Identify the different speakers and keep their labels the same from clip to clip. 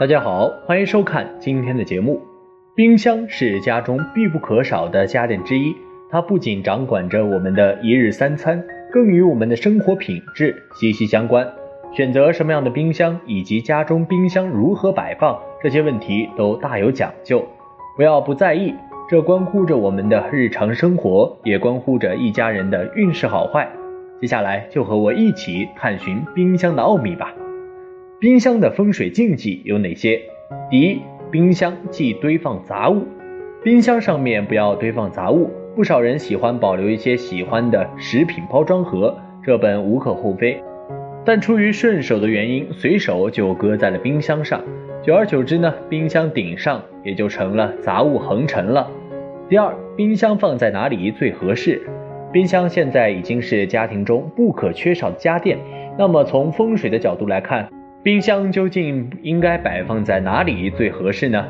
Speaker 1: 大家好，欢迎收看今天的节目。冰箱是家中必不可少的家电之一，它不仅掌管着我们的一日三餐，更与我们的生活品质息息相关。选择什么样的冰箱，以及家中冰箱如何摆放，这些问题都大有讲究。不要不在意，这关乎着我们的日常生活，也关乎着一家人的运势好坏。接下来就和我一起探寻冰箱的奥秘吧。冰箱的风水禁忌有哪些？第一，冰箱忌堆放杂物。冰箱上面不要堆放杂物。不少人喜欢保留一些喜欢的食品包装盒，这本无可厚非。但出于顺手的原因，随手就搁在了冰箱上，久而久之呢，冰箱顶上也就成了杂物横陈了。第二，冰箱放在哪里最合适？冰箱现在已经是家庭中不可缺少的家电，那么从风水的角度来看。冰箱究竟应该摆放在哪里最合适呢？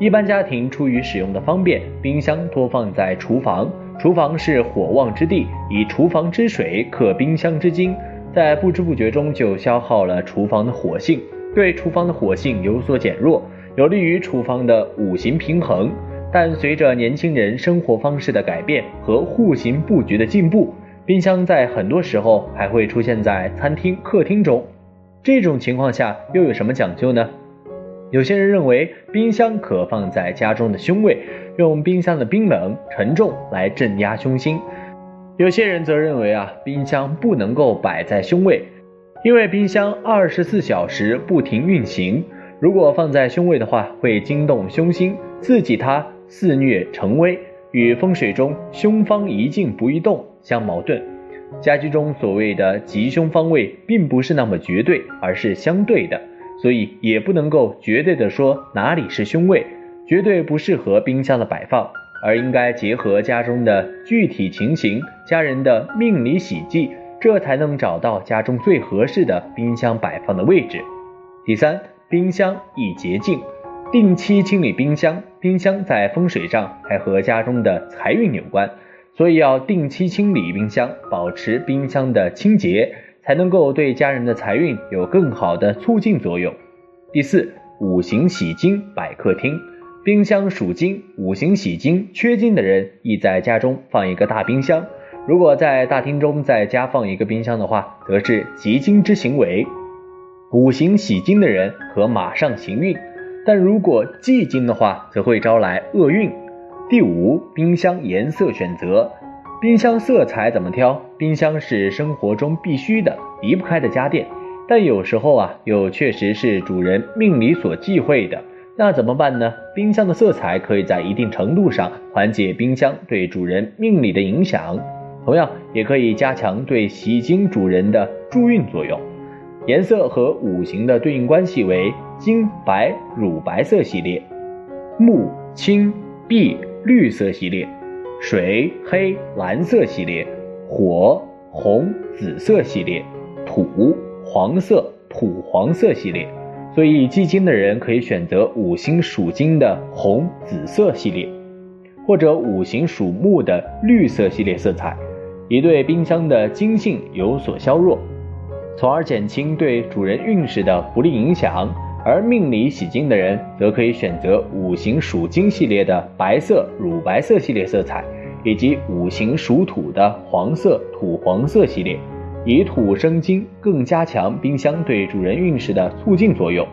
Speaker 1: 一般家庭出于使用的方便，冰箱多放在厨房。厨房是火旺之地，以厨房之水克冰箱之金，在不知不觉中就消耗了厨房的火性，对厨房的火性有所减弱，有利于厨房的五行平衡。但随着年轻人生活方式的改变和户型布局的进步，冰箱在很多时候还会出现在餐厅、客厅中。这种情况下又有什么讲究呢？有些人认为冰箱可放在家中的凶位，用冰箱的冰冷沉重来镇压凶星；有些人则认为啊，冰箱不能够摆在凶位，因为冰箱二十四小时不停运行，如果放在凶位的话，会惊动凶星，刺激它肆虐成威，与风水中凶方宜静不宜动相矛盾。家居中所谓的吉凶方位，并不是那么绝对，而是相对的，所以也不能够绝对的说哪里是凶位，绝对不适合冰箱的摆放，而应该结合家中的具体情形、家人的命理喜忌，这才能找到家中最合适的冰箱摆放的位置。第三，冰箱易洁净，定期清理冰箱。冰箱在风水上还和家中的财运有关。所以要定期清理冰箱，保持冰箱的清洁，才能够对家人的财运有更好的促进作用。第四，五行喜金摆客厅，冰箱属金，五行喜金，缺金的人宜在家中放一个大冰箱。如果在大厅中再加放一个冰箱的话，则是吉金之行为。五行喜金的人可马上行运，但如果忌金的话，则会招来厄运。第五，冰箱颜色选择，冰箱色彩怎么挑？冰箱是生活中必须的、离不开的家电，但有时候啊，又确实是主人命里所忌讳的。那怎么办呢？冰箱的色彩可以在一定程度上缓解冰箱对主人命理的影响，同样也可以加强对喜金主人的助运作用。颜色和五行的对应关系为金、白、乳白色系列，木、青、碧。绿色系列，水黑蓝色系列，火红紫色系列，土黄色土黄色系列。所以忌金的人可以选择五行属金的红紫色系列，或者五行属木的绿色系列色彩，以对冰箱的金性有所削弱，从而减轻对主人运势的不利影响。而命里喜金的人，则可以选择五行属金系列的白色、乳白色系列色彩，以及五行属土的黄色、土黄色系列，以土生金，更加强冰箱对主人运势的促进作用。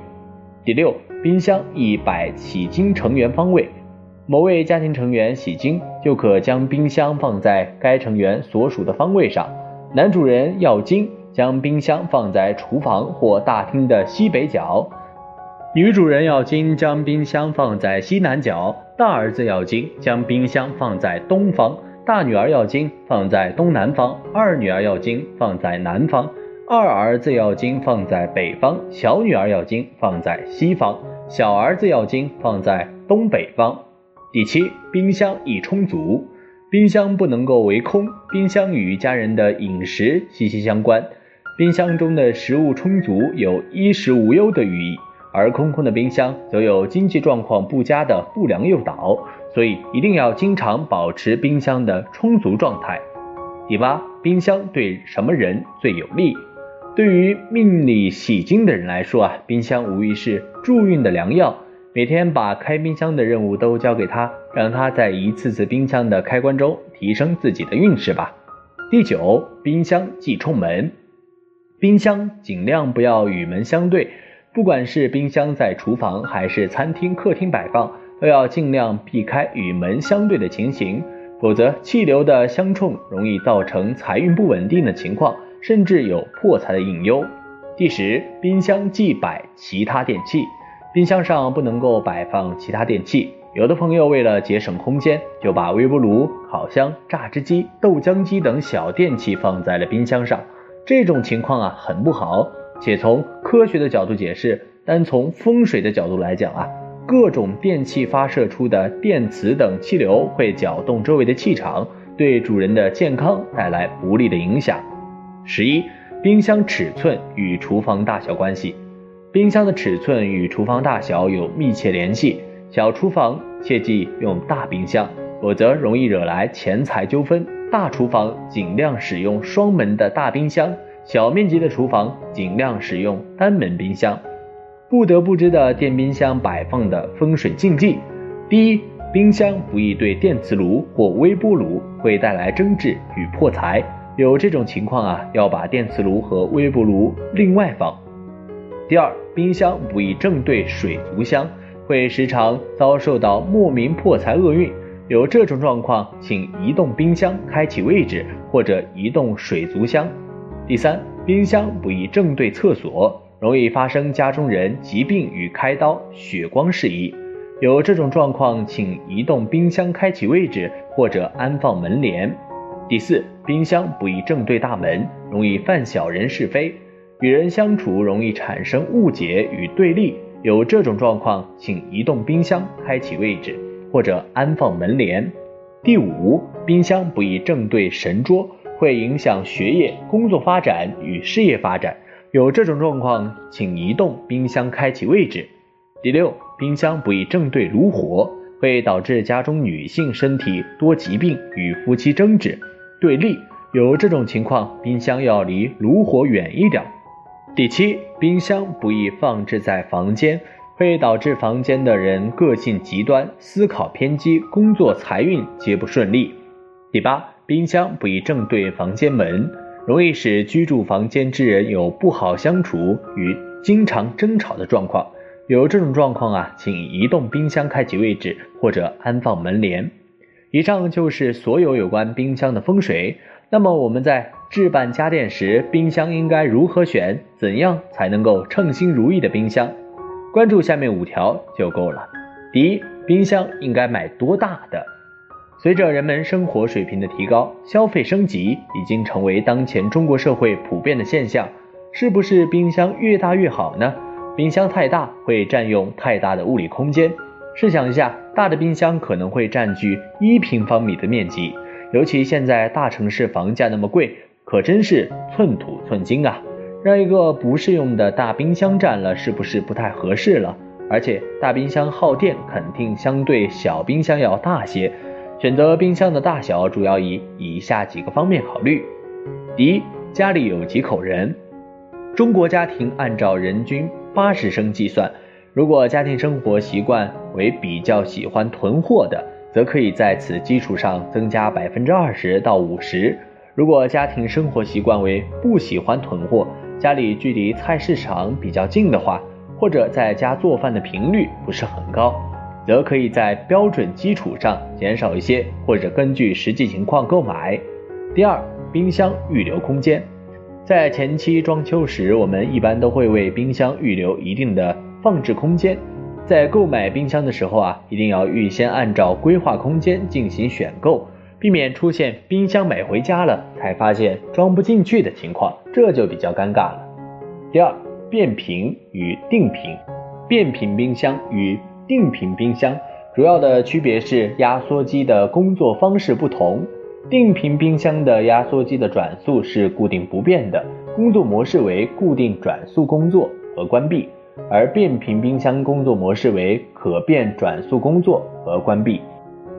Speaker 1: 第六，冰箱宜摆喜金成员方位，某位家庭成员喜金，就可将冰箱放在该成员所属的方位上。男主人要金，将冰箱放在厨房或大厅的西北角。女主人要金，将冰箱放在西南角；大儿子要金，将冰箱放在东方；大女儿要金放在东南方，二女儿要金放在南方，二儿子要金放在北方，小女儿要金放在西方，小儿子要金放在东北方。第七，冰箱已充足，冰箱不能够为空，冰箱与家人的饮食息息相关，冰箱中的食物充足有衣食无忧的寓意。而空空的冰箱则有经济状况不佳的不良诱导，所以一定要经常保持冰箱的充足状态。第八，冰箱对什么人最有利？对于命里喜金的人来说啊，冰箱无疑是助运的良药。每天把开冰箱的任务都交给他，让他在一次次冰箱的开关中提升自己的运势吧。第九，冰箱忌冲门，冰箱尽量不要与门相对。不管是冰箱在厨房还是餐厅、客厅摆放，都要尽量避开与门相对的情形，否则气流的相冲容易造成财运不稳定的情况，甚至有破财的隐忧。第十，冰箱忌摆其他电器，冰箱上不能够摆放其他电器。有的朋友为了节省空间，就把微波炉、烤箱、榨汁机、豆浆机等小电器放在了冰箱上，这种情况啊很不好。且从科学的角度解释，单从风水的角度来讲啊，各种电器发射出的电磁等气流会搅动周围的气场，对主人的健康带来不利的影响。十一，冰箱尺寸与厨房大小关系，冰箱的尺寸与厨房大小有密切联系。小厨房切忌用大冰箱，否则容易惹来钱财纠纷；大厨房尽量使用双门的大冰箱。小面积的厨房尽量使用单门冰箱。不得不知的电冰箱摆放的风水禁忌：第一，冰箱不宜对电磁炉或微波炉，会带来争执与破财。有这种情况啊，要把电磁炉和微波炉另外放。第二，冰箱不宜正对水族箱，会时常遭受到莫名破财厄运。有这种状况，请移动冰箱开启位置，或者移动水族箱。第三，冰箱不宜正对厕所，容易发生家中人疾病与开刀、血光事宜。有这种状况，请移动冰箱开启位置或者安放门帘。第四，冰箱不宜正对大门，容易犯小人是非，与人相处容易产生误解与对立。有这种状况，请移动冰箱开启位置或者安放门帘。第五，冰箱不宜正对神桌。会影响学业、工作发展与事业发展，有这种状况，请移动冰箱开启位置。第六，冰箱不宜正对炉火，会导致家中女性身体多疾病与夫妻争执、对立，有这种情况，冰箱要离炉火远一点。第七，冰箱不宜放置在房间，会导致房间的人个性极端、思考偏激、工作财运皆不顺利。第八。冰箱不宜正对房间门，容易使居住房间之人有不好相处与经常争吵的状况。有这种状况啊，请移动冰箱开启位置或者安放门帘。以上就是所有有关冰箱的风水。那么我们在置办家电时，冰箱应该如何选？怎样才能够称心如意的冰箱？关注下面五条就够了。第一，冰箱应该买多大的？随着人们生活水平的提高，消费升级已经成为当前中国社会普遍的现象。是不是冰箱越大越好呢？冰箱太大会占用太大的物理空间。试想一下，大的冰箱可能会占据一平方米的面积，尤其现在大城市房价那么贵，可真是寸土寸金啊！让一个不适用的大冰箱占了，是不是不太合适了？而且大冰箱耗电肯定相对小冰箱要大些。选择冰箱的大小主要以以下几个方面考虑：第一，家里有几口人。中国家庭按照人均八十升计算，如果家庭生活习惯为比较喜欢囤货的，则可以在此基础上增加百分之二十到五十；如果家庭生活习惯为不喜欢囤货，家里距离菜市场比较近的话，或者在家做饭的频率不是很高。则可以在标准基础上减少一些，或者根据实际情况购买。第二，冰箱预留空间，在前期装修时，我们一般都会为冰箱预留一定的放置空间。在购买冰箱的时候啊，一定要预先按照规划空间进行选购。避免出现冰箱买回家了才发现装不进去的情况，这就比较尴尬了。第二，变频与定频。变频冰箱与定频冰箱主要的区别是压缩机的工作方式不同。定频冰箱的压缩机的转速是固定不变的，工作模式为固定转速工作和关闭；而变频冰箱工作模式为可变转速工作和关闭。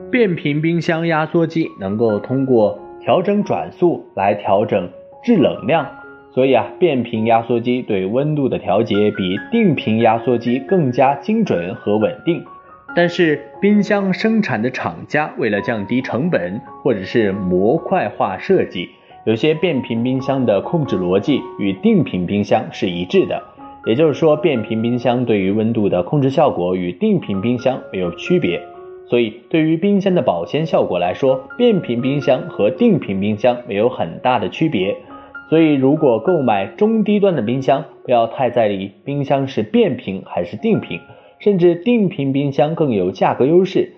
Speaker 1: 变频冰箱压缩机能够通过调整转速来调整制冷量，所以啊，变频压缩机对温度的调节比定频压缩机更加精准和稳定。但是，冰箱生产的厂家为了降低成本，或者是模块化设计，有些变频冰箱的控制逻辑与定频冰箱是一致的。也就是说，变频冰箱对于温度的控制效果与定频冰箱没有区别。所以，对于冰箱的保鲜效果来说，变频冰箱和定频冰箱没有很大的区别。所以，如果购买中低端的冰箱，不要太在意冰箱是变频还是定频。甚至定频冰箱更有价格优势，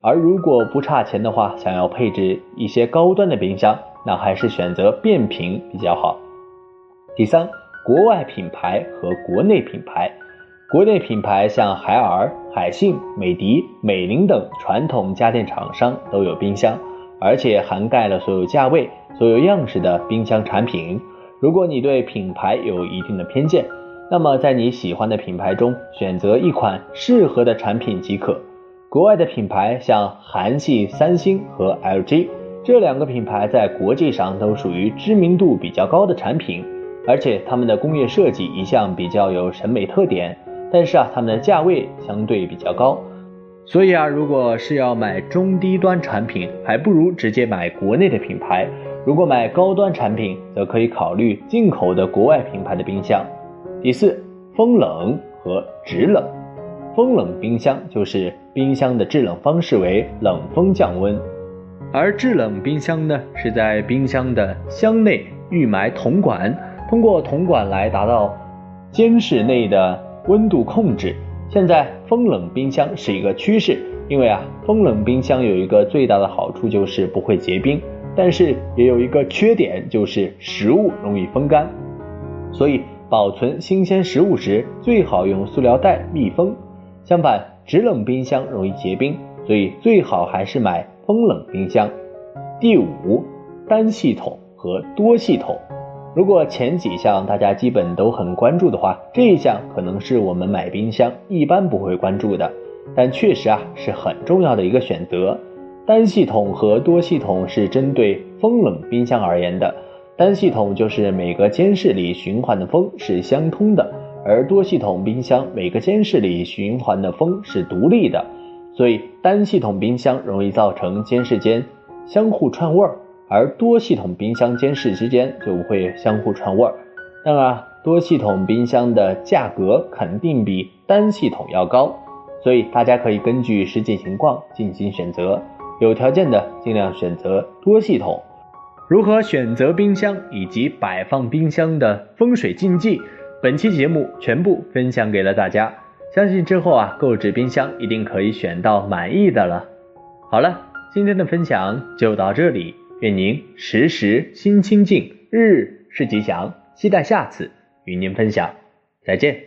Speaker 1: 而如果不差钱的话，想要配置一些高端的冰箱，那还是选择变频比较好。第三，国外品牌和国内品牌，国内品牌像海尔、海信、美的、美菱等传统家电厂商都有冰箱，而且涵盖了所有价位、所有样式的冰箱产品。如果你对品牌有一定的偏见，那么，在你喜欢的品牌中选择一款适合的产品即可。国外的品牌像韩系三星和 LG 这两个品牌，在国际上都属于知名度比较高的产品，而且他们的工业设计一向比较有审美特点。但是啊，他们的价位相对比较高，所以啊，如果是要买中低端产品，还不如直接买国内的品牌；如果买高端产品，则可以考虑进口的国外品牌的冰箱。第四，风冷和直冷。风冷冰箱就是冰箱的制冷方式为冷风降温，而制冷冰箱呢是在冰箱的箱内预埋铜管，通过铜管来达到监室内的温度控制。现在风冷冰箱是一个趋势，因为啊，风冷冰箱有一个最大的好处就是不会结冰，但是也有一个缺点就是食物容易风干，所以。保存新鲜食物时，最好用塑料袋密封。相反，直冷冰箱容易结冰，所以最好还是买风冷冰箱。第五，单系统和多系统。如果前几项大家基本都很关注的话，这一项可能是我们买冰箱一般不会关注的，但确实啊是很重要的一个选择。单系统和多系统是针对风冷冰箱而言的。单系统就是每个间室里循环的风是相通的，而多系统冰箱每个间室里循环的风是独立的，所以单系统冰箱容易造成间室间相互串味儿，而多系统冰箱间室之间就不会相互串味儿。当然，多系统冰箱的价格肯定比单系统要高，所以大家可以根据实际情况进行选择，有条件的尽量选择多系统。如何选择冰箱以及摆放冰箱的风水禁忌，本期节目全部分享给了大家。相信之后啊，购置冰箱一定可以选到满意的了。好了，今天的分享就到这里，愿您时时心清静，日日是吉祥。期待下次与您分享，再见。